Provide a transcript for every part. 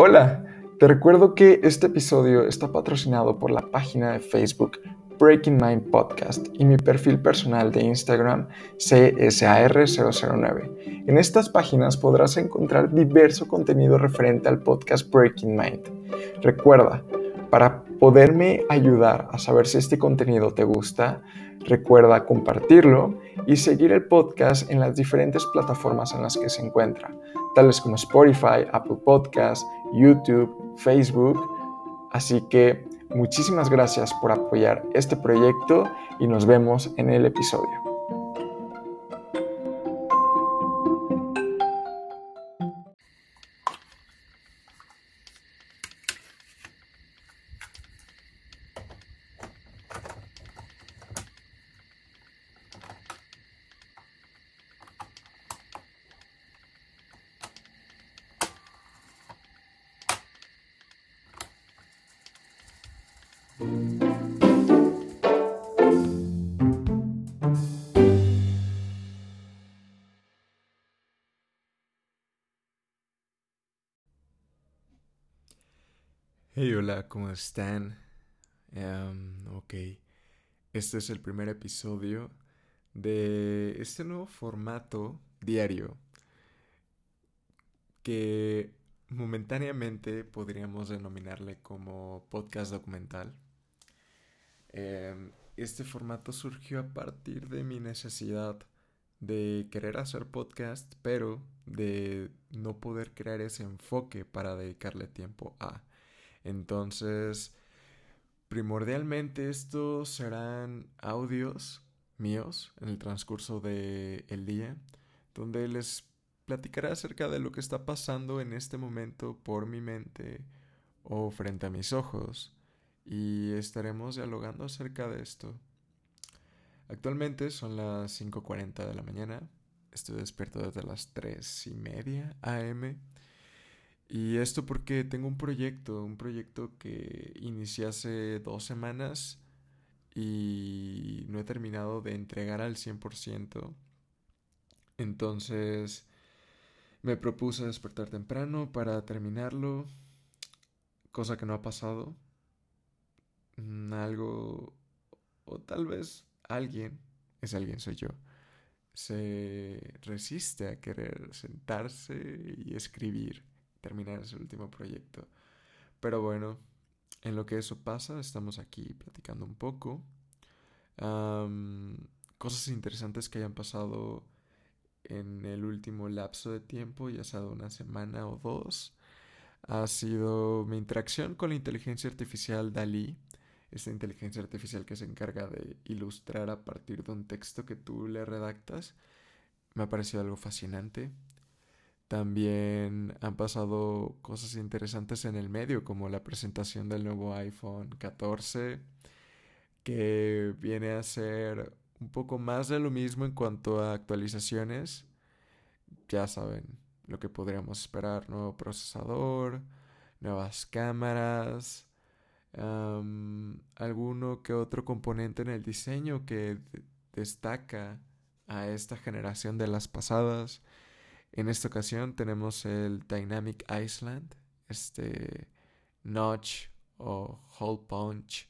Hola, te recuerdo que este episodio está patrocinado por la página de Facebook Breaking Mind Podcast y mi perfil personal de Instagram CSAR009. En estas páginas podrás encontrar diverso contenido referente al podcast Breaking Mind. Recuerda, para poderme ayudar a saber si este contenido te gusta, recuerda compartirlo y seguir el podcast en las diferentes plataformas en las que se encuentra, tales como Spotify, Apple Podcasts, YouTube, Facebook. Así que muchísimas gracias por apoyar este proyecto y nos vemos en el episodio. Hey, hola, ¿cómo están? Em, ok, este es el primer episodio de este nuevo formato diario que momentáneamente podríamos denominarle como podcast documental. Em, este formato surgió a partir de mi necesidad de querer hacer podcast, pero de no poder crear ese enfoque para dedicarle tiempo a. Entonces, primordialmente estos serán audios míos en el transcurso del el día, donde les platicaré acerca de lo que está pasando en este momento por mi mente o frente a mis ojos y estaremos dialogando acerca de esto. Actualmente son las 5.40 de la mañana, estoy despierto desde las 3 y media am y esto porque tengo un proyecto, un proyecto que inicié hace dos semanas y no he terminado de entregar al 100%. Entonces me propuse despertar temprano para terminarlo, cosa que no ha pasado. Mm, algo, o tal vez alguien, es alguien, soy yo, se resiste a querer sentarse y escribir terminar ese último proyecto. Pero bueno, en lo que eso pasa, estamos aquí platicando un poco. cosas interesantes que hayan pasado en el último lapso de tiempo, ya sea de una semana o dos, ha sido mi interacción con la inteligencia artificial DALI, esta inteligencia artificial que se encarga de ilustrar a partir de un texto que tú le redactas. Me ha parecido algo fascinante. También han pasado cosas interesantes en el medio, como la presentación del nuevo iPhone 14, que viene a ser un poco más de lo mismo en cuanto a actualizaciones. Ya saben lo que podríamos esperar, nuevo procesador, nuevas cámaras, alguno que otro componente en el diseño que destaca a esta generación de las pasadas en esta ocasión tenemos el Dynamic Island, este notch o hole punch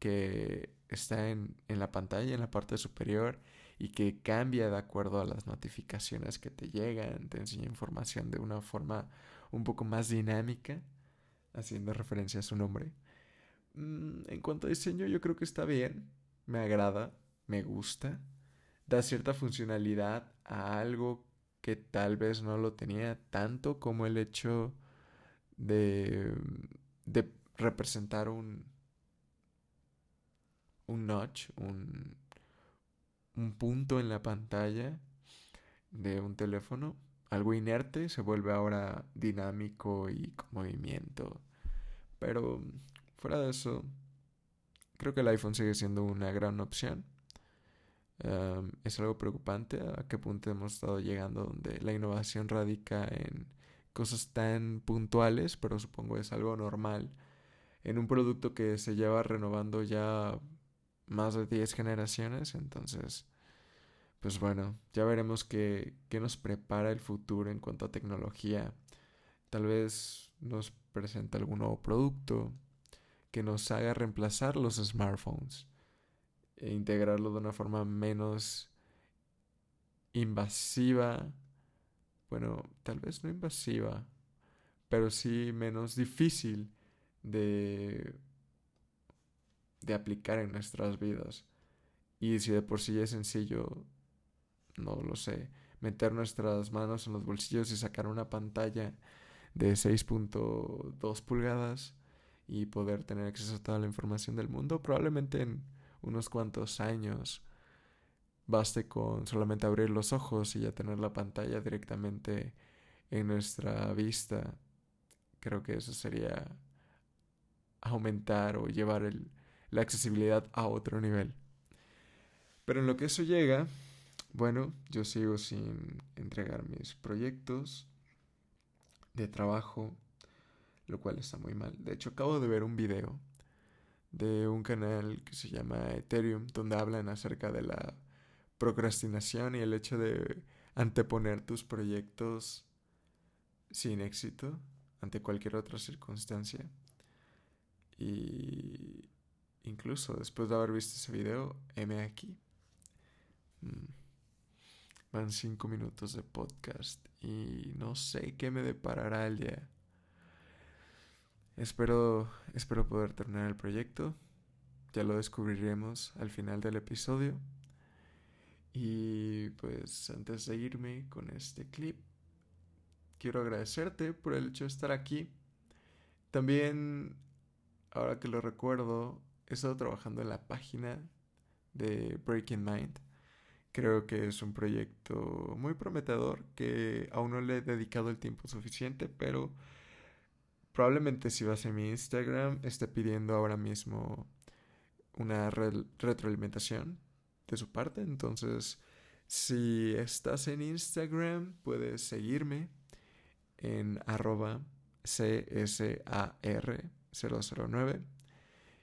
que está en, en, la pantalla, en la parte superior, y que cambia de acuerdo a las notificaciones que te llegan, te enseña información de una forma un poco más dinámica, haciendo referencia a su nombre. Mm, en cuanto a diseño, yo creo que está bien, me agrada, me gusta, da cierta funcionalidad a algo que tal vez no lo tenía tanto como el hecho de, representar un, un notch, un, un punto en la pantalla de un teléfono. Algo inerte se vuelve ahora dinámico y con movimiento. Pero fuera de eso, creo que el iPhone sigue siendo una gran opción es algo preocupante a qué punto hemos estado llegando donde la innovación radica en cosas tan puntuales, pero supongo es algo normal, en un producto que se lleva renovando ya más de 10 generaciones, entonces, pues bueno, ya veremos qué, qué nos prepara el futuro en cuanto a tecnología, tal vez nos presenta algún nuevo producto que nos haga reemplazar los smartphones e integrarlo de una forma menos invasiva, bueno, tal vez no invasiva, pero sí menos difícil de, de aplicar en nuestras vidas. Y si de por sí es sencillo, no lo sé, meter nuestras manos en los bolsillos y sacar una pantalla de 6.2 pulgadas y poder tener acceso a toda la información del mundo, probablemente en unos cuantos años baste con solamente abrir los ojos y ya tener la pantalla directamente en nuestra vista. Creo que eso sería aumentar o llevar el, la accesibilidad a otro nivel. Pero en lo que eso llega, bueno, yo sigo sin entregar mis proyectos de trabajo, lo cual está muy mal. De hecho, acabo de ver un video de un canal que se llama Ethereum, donde hablan acerca de la procrastinación y el hecho de anteponer tus proyectos sin éxito ante cualquier otra circunstancia. Y incluso después de haber visto ese video, M aquí. Mm, van cinco minutos de podcast y no sé qué me deparará el día. Espero, espero poder terminar el proyecto. Ya lo descubriremos al final del episodio. Y pues antes de irme con este clip, quiero agradecerte por el hecho de estar aquí. También, ahora que lo recuerdo, he estado trabajando en la página de Breaking Mind. Creo que es un proyecto muy prometedor que aún no le he dedicado el tiempo suficiente, pero Probablemente si vas a mi Instagram esté pidiendo ahora mismo una retroalimentación de su parte. Entonces, si estás en Instagram, puedes seguirme en arroba CSAR009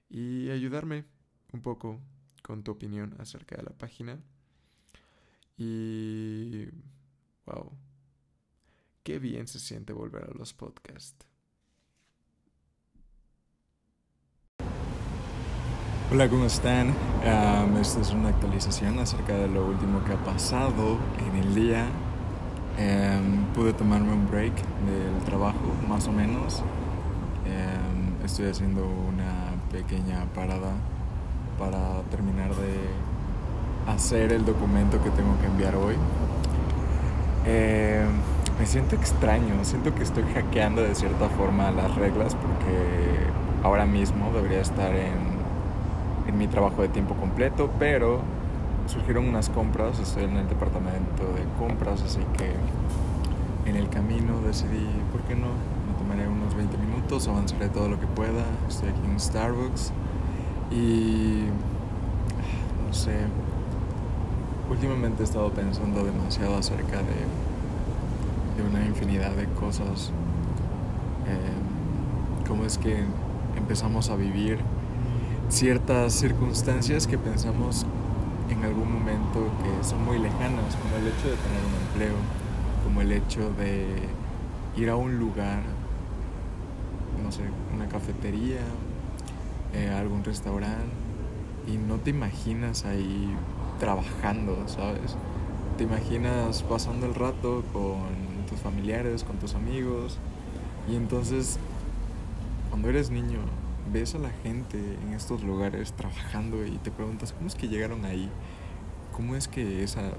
y ayudarme un poco con tu opinión acerca de la página. Y... ¡Wow! Qué bien se siente volver a los podcasts. Hola, ¿cómo están? esta es una actualización acerca de lo último que ha pasado en el día. Em, pude tomarme un break del trabajo, más o menos. Em, estoy haciendo una pequeña parada para terminar de hacer el documento que tengo que enviar hoy. Em, me siento extraño, siento que estoy hackeando de cierta forma las reglas porque ahora mismo debería estar en en mi trabajo de tiempo completo, pero surgieron unas compras, estoy en el departamento de compras, así que en el camino decidí, ¿por qué no? Me tomaré unos 20 minutos, avanzaré todo lo que pueda, estoy aquí en Starbucks y no sé, últimamente he estado pensando demasiado acerca de, de una infinidad de cosas, eh, cómo es que empezamos a vivir ciertas circunstancias que pensamos en algún momento que son muy lejanas, como el hecho de tener un empleo, como el hecho de ir a un lugar, no sé, una cafetería, eh, algún restaurante, y no te imaginas ahí trabajando, ¿sabes? Te imaginas pasando el rato con tus familiares, con tus amigos, y entonces, cuando eres niño, ves a la gente en estos lugares trabajando y te preguntas cómo es que llegaron ahí, cómo es que esa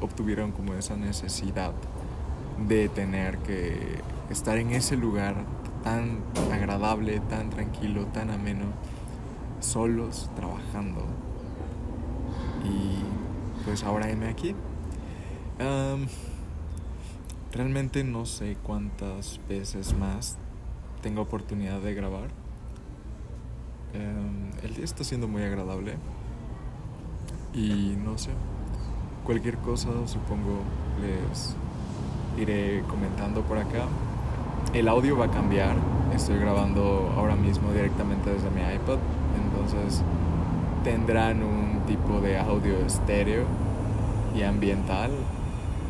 obtuvieron como esa necesidad de tener que estar en ese lugar tan agradable, tan tranquilo, tan ameno, solos trabajando. Y pues ahora heme aquí. realmente no sé cuántas veces más tengo oportunidad de grabar Em, el día está siendo muy agradable y no sé, cualquier cosa supongo les iré comentando por acá. El audio va a cambiar, estoy grabando ahora mismo directamente desde mi iPad, entonces tendrán un tipo de audio estéreo y ambiental.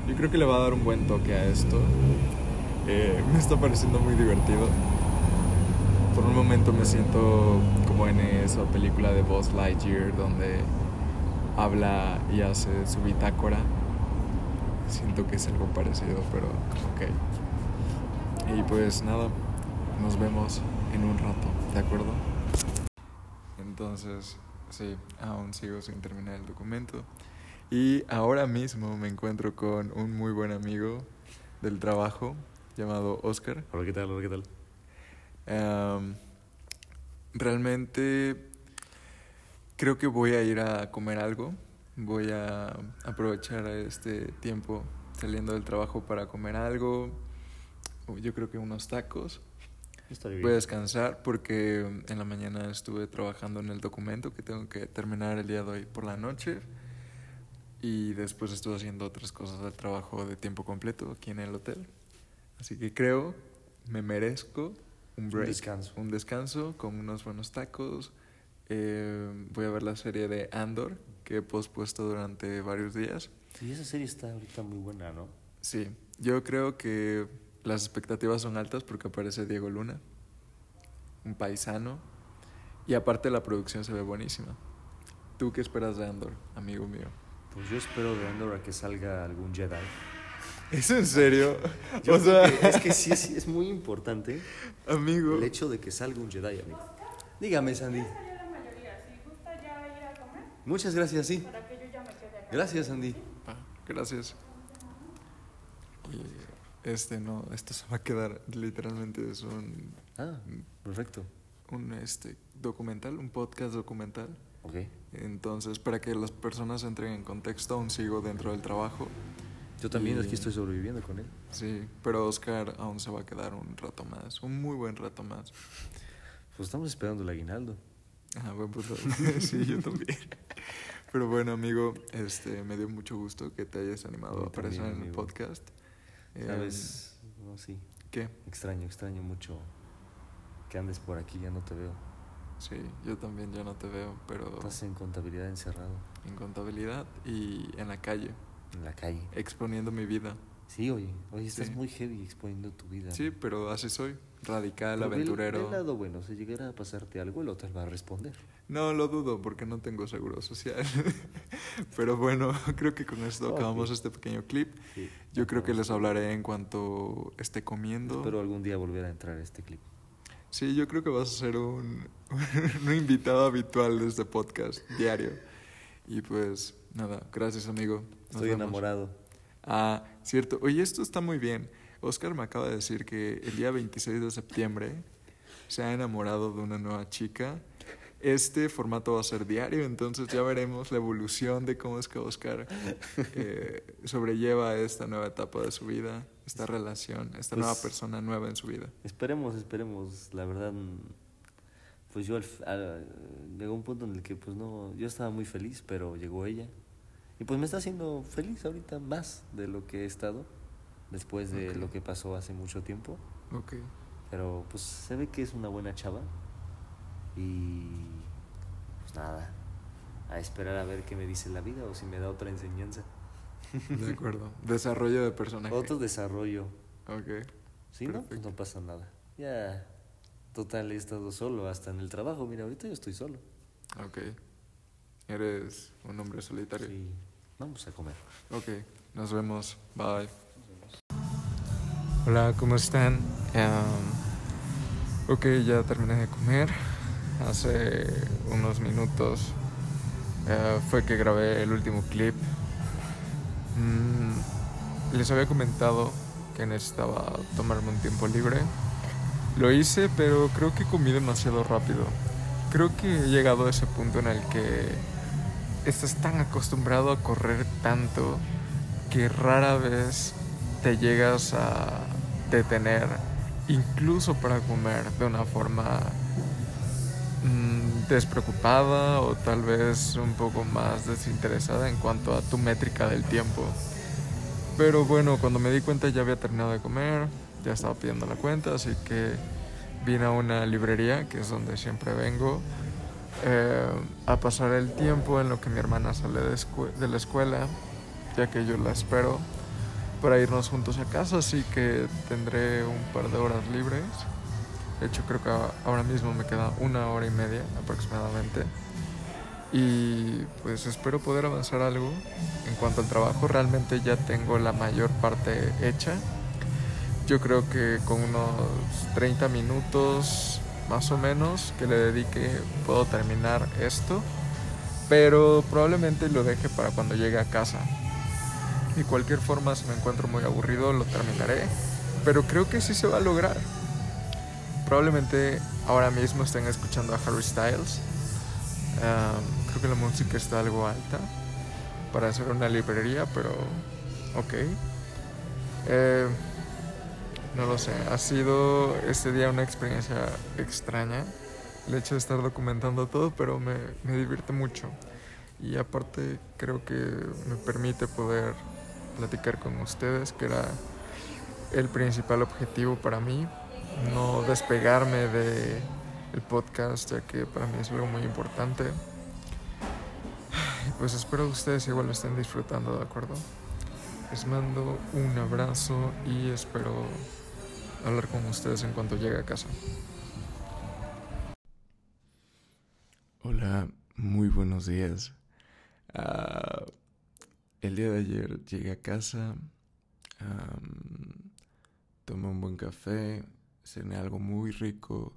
Yo creo que le va a dar un buen toque a esto. Eh, me está pareciendo muy divertido. Por un momento me siento como en esa película de Buzz Lightyear donde habla y hace su bitácora. Siento que es algo parecido, pero ok. Y pues nada, nos vemos en un rato, ¿de acuerdo? Entonces, sí, aún sigo sin terminar el documento. Y ahora mismo me encuentro con un muy buen amigo del trabajo llamado Oscar. Hola, ¿qué tal? Hola, ¿qué tal? Em, realmente creo que voy a ir a comer algo. Voy a aprovechar este tiempo saliendo del trabajo para comer algo. Yo creo que unos tacos. Voy a descansar porque en la mañana estuve trabajando en el documento que tengo que terminar el día de hoy por la noche. Y después estuve haciendo otras cosas del trabajo de tiempo completo aquí en el hotel. Así que creo, me merezco un break. Un descanso. Un descanso con unos buenos tacos. Eh, voy a ver la serie de Andor que he pospuesto durante varios días. Sí, esa serie está ahorita muy buena, ¿no? Sí, yo creo que las expectativas son altas porque aparece Diego Luna, un paisano, y aparte la producción se ve buenísima. ¿Tú qué esperas de Andor, amigo mío? Pues yo espero de Andor a que salga algún Jedi. ¿Es en serio? Yo o sea, creo que es que sí es, es muy importante amigo. el hecho de que salga un Jedi, amigo. Dígame, Sandy. Muchas gracias, sí. Gracias, Sandy. Ah, gracias. Este no, esto se va a quedar literalmente es un, Ah, perfecto. un este documental, un podcast documental. Ok. Entonces, para que las personas entren en contexto, aún sigo dentro del trabajo. Yo también Y- aquí estoy sobreviviendo con él. Sí, pero Oscar aún se va a quedar un rato más, un muy buen rato más. Pues estamos esperando el aguinaldo. Ah, buen punto. sí, yo también. Pero bueno, amigo, este, me dio mucho gusto que te hayas animado A aparecer en el podcast. Em, ¿Sabes? No, sí. ¿Qué? Extraño, extraño mucho que andes por aquí, ya no te veo. Sí, yo también ya no te veo, pero Estás en contabilidad encerrado, en contabilidad y en la calle, en la calle. exponiendo mi vida. Sí, oye, oye, estás Sí. muy heavy exponiendo tu vida. Sí, pero así soy, radical, Pero aventurero. el lado bueno, si llegara a pasarte algo, el hotel va a responder. No, lo dudo porque no tengo seguro social. Pero bueno, creo que con esto acabamos este pequeño clip. Sí, Yo creo que les hablaré en cuanto esté comiendo. Espero algún día volver a entrar a este clip. Sí, yo creo que vas a ser un, un invitado habitual de este podcast diario. Y pues nada, gracias amigo. Nos Estoy vemos. enamorado. Ah, cierto. Oye, esto está muy bien. Oscar me acaba de decir que el día 26 de septiembre se ha enamorado de una nueva chica. Este formato va a ser diario, entonces ya veremos la evolución de cómo es que Oscar eh, sobrelleva esta nueva etapa de su vida, esta relación, esta Pues- nueva persona nueva en su vida. Esperemos, esperemos. La verdad, pues yo al al- llegó un punto en el que pues no, yo estaba muy feliz, pero llegó ella. Y pues me está haciendo feliz ahorita más de lo que he estado después de lo que pasó hace mucho tiempo. Ok. Pero pues se ve que es una buena chava. Y pues nada, a esperar a ver qué me dice la vida o si me da otra enseñanza. De acuerdo. Desarrollo de personaje. Otro desarrollo. Ok. Si no, pues no pasa nada. Ya, total, he estado solo hasta en el trabajo. Mira, ahorita yo estoy solo. Ok. Eres un hombre solitario. Sí, vamos a comer. Ok, nos vemos. Bye. Hola, ¿cómo están? Em, ok, ya terminé de comer. Hace unos minutos eh, fue que grabé el último clip. Mm, les había comentado que necesitaba tomarme un tiempo libre. Lo hice, pero creo que comí demasiado rápido. Creo que he llegado a ese punto en el que estás tan acostumbrado a correr tanto que rara vez te llegas a detener, incluso para comer, de una forma mm, despreocupada o tal vez un poco más desinteresada en cuanto a tu métrica del tiempo. Pero bueno, cuando me di cuenta ya había terminado de comer, ya estaba pidiendo la cuenta, así que vine a una librería, que es donde siempre vengo, eh, a pasar el tiempo en lo que mi hermana sale de, de la escuela, ya que yo la espero. para irnos juntos a casa, así que tendré un par de horas libres. De hecho, creo que ahora mismo me queda una hora y media aproximadamente. Y pues espero poder avanzar algo. En cuanto al trabajo, realmente ya tengo la mayor parte hecha. Yo creo que con unos 30 minutos más o menos que le dedique puedo terminar esto. Pero probablemente lo deje para cuando llegue a casa. De cualquier forma, si me encuentro muy aburrido, lo terminaré. Pero creo que sí se va a lograr. Probablemente ahora mismo estén escuchando a Harry Styles. creo que la música está algo alta para hacer una librería, pero ok. Eh, no lo sé, ha sido este día una experiencia extraña. El hecho de estar documentando todo, pero me, me divierte mucho. Y aparte creo que me permite poder platicar con ustedes, que era el principal objetivo para mí, no despegarme de el podcast, ya que para mí es algo muy importante. Pues espero que ustedes igual lo estén disfrutando, ¿de acuerdo? Les mando un abrazo y espero hablar con ustedes en cuanto llegue a casa. Hola, muy buenos días. Uh, el día de ayer llegué a casa, tomé un buen café, cené algo muy rico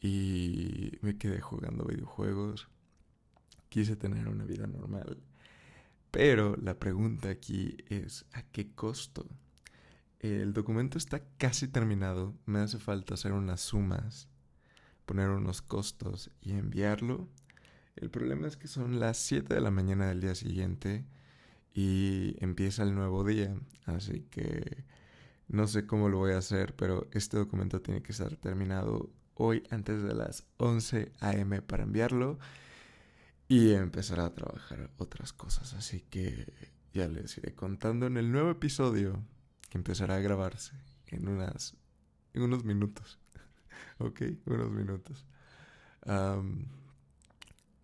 y me quedé jugando videojuegos. Quise tener una vida normal. Pero la pregunta aquí es, ¿a qué costo? El documento está casi terminado, me hace falta hacer unas sumas, poner unos costos y enviarlo. El problema es que son las 7 de la mañana del día siguiente y empieza el nuevo día. Así que no sé cómo lo voy a hacer, pero este documento tiene que estar terminado hoy antes de las 11 a.m. para enviarlo y empezar a trabajar otras cosas. Así que ya les iré contando en el nuevo episodio empezará a grabarse en unas en unos minutos. ok, unos minutos.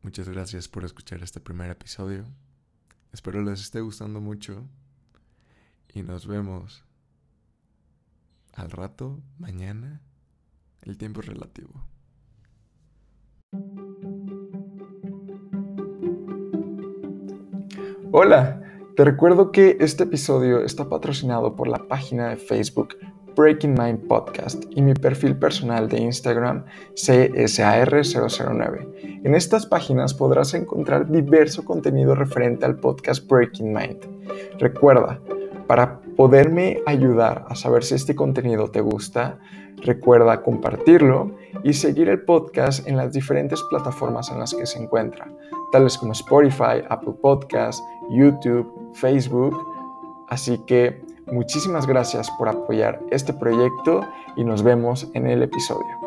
muchas gracias por escuchar este primer episodio. Espero les esté gustando mucho y nos vemos al rato, mañana. El tiempo es relativo. Hola, te recuerdo que este episodio está patrocinado por la página de Facebook Breaking Mind Podcast y mi perfil personal de Instagram CSAR009. En estas páginas podrás encontrar diverso contenido referente al podcast Breaking Mind. Recuerda, para poderme ayudar a saber si este contenido te gusta, recuerda compartirlo y seguir el podcast en las diferentes plataformas en las que se encuentra, tales como Spotify, Apple Podcasts, YouTube, Facebook. Así que Muchísimas gracias por apoyar este proyecto y nos vemos en el episodio.